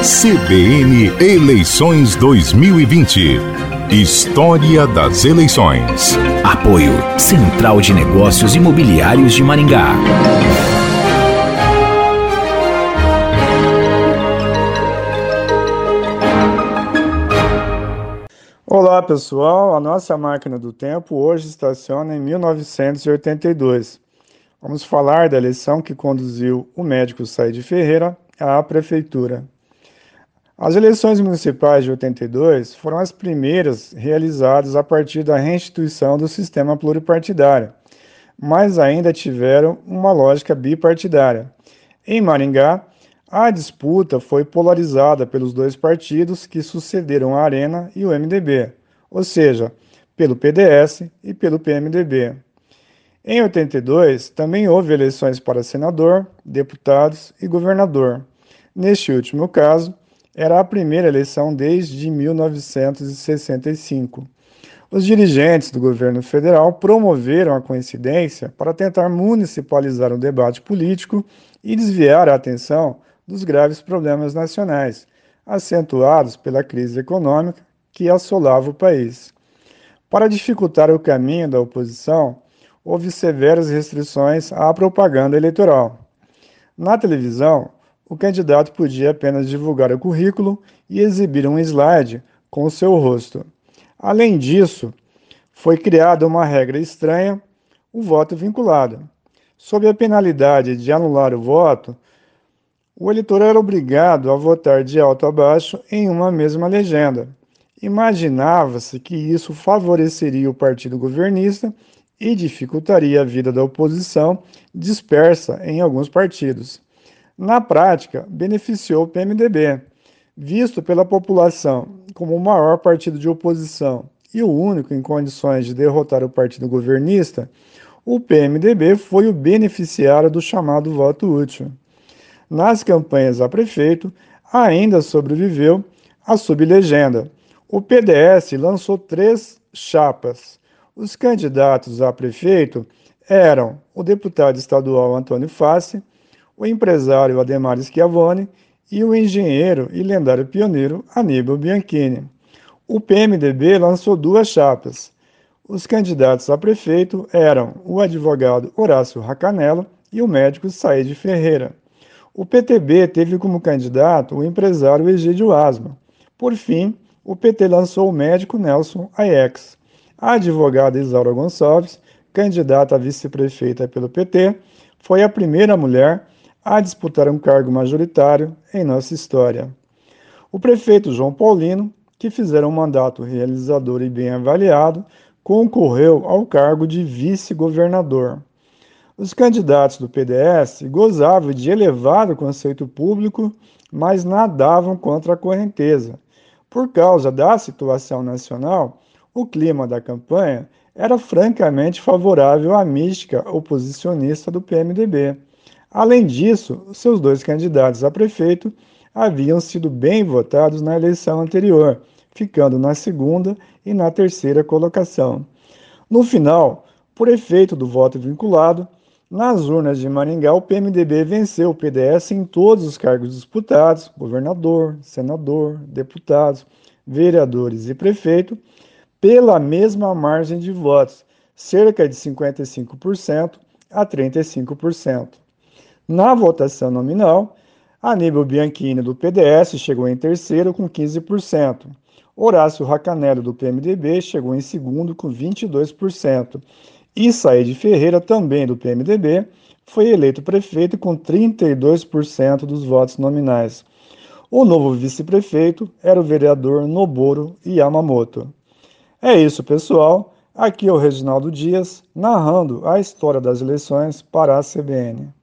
CBN Eleições 2020. História das eleições. Apoio Central de Negócios Imobiliários de Maringá. Olá pessoal, a nossa máquina do tempo hoje estaciona em 1982. Vamos falar da eleição que conduziu o médico Said Ferreira à prefeitura. As eleições municipais de 82 foram as primeiras realizadas a partir da reinstituição do sistema pluripartidário, mas ainda tiveram uma lógica bipartidária. Em Maringá, a disputa foi polarizada pelos dois partidos que sucederam a Arena e o MDB, ou seja, pelo PDS e pelo PMDB. Em 82, também houve eleições para senador, deputados e governador. Neste último caso, era a primeira eleição desde 1965. Os dirigentes do governo federal promoveram a coincidência para tentar municipalizar o debate político e desviar a atenção dos graves problemas nacionais, acentuados pela crise econômica que assolava o país. Para dificultar o caminho da oposição, houve severas restrições à propaganda eleitoral. Na televisão, o candidato podia apenas divulgar o currículo e exibir um slide com o seu rosto. Além disso, foi criada uma regra estranha, o voto vinculado. Sob a penalidade de anular o voto, o eleitor era obrigado a votar de alto a baixo em uma mesma legenda. Imaginava-se que isso favoreceria o partido governista e dificultaria a vida da oposição dispersa em alguns partidos. Na prática, beneficiou o PMDB, visto pela população como o maior partido de oposição e o único em condições de derrotar o partido governista, o PMDB foi o beneficiário do chamado voto útil. Nas campanhas a prefeito, ainda sobreviveu a sublegenda. O PDS lançou três chapas. Os candidatos a prefeito eram o deputado estadual Antônio Fassi, o empresário Ademar Schiavone e o engenheiro e lendário pioneiro Aníbal Bianchini. O PMDB lançou duas chapas. Os candidatos a prefeito eram o advogado Horácio Racanello e o médico Said Ferreira. O PTB teve como candidato o empresário Egídio Asma. Por fim, o PT lançou o médico Nelson Aiex. A advogada Isaura Gonçalves, candidata a vice-prefeita pelo PT, foi a primeira mulher a disputar um cargo majoritário em nossa história. O prefeito João Paulino, que fizera um mandato realizador e bem avaliado, concorreu ao cargo de vice-governador. Os candidatos do PDS gozavam de elevado conceito público, mas nadavam contra a correnteza. Por causa da situação nacional, o clima da campanha era francamente favorável à mística oposicionista do PMDB. Além disso, seus dois candidatos a prefeito haviam sido bem votados na eleição anterior, ficando na segunda e na terceira colocação. No final, por efeito do voto vinculado, nas urnas de Maringá, o PMDB venceu o PDS em todos os cargos disputados: governador, senador, deputados, vereadores e prefeito, pela mesma margem de votos, cerca de 55% a 35%. Na votação nominal, Aníbal Bianchini, do PDS, chegou em terceiro com 15%. Horácio Racanello, do PMDB, chegou em segundo com 22%. E Said Ferreira, também do PMDB, foi eleito prefeito com 32% dos votos nominais. O novo vice-prefeito era o vereador Noboro Yamamoto. É isso, pessoal. Aqui é o Reginaldo Dias, narrando a história das eleições para a CBN.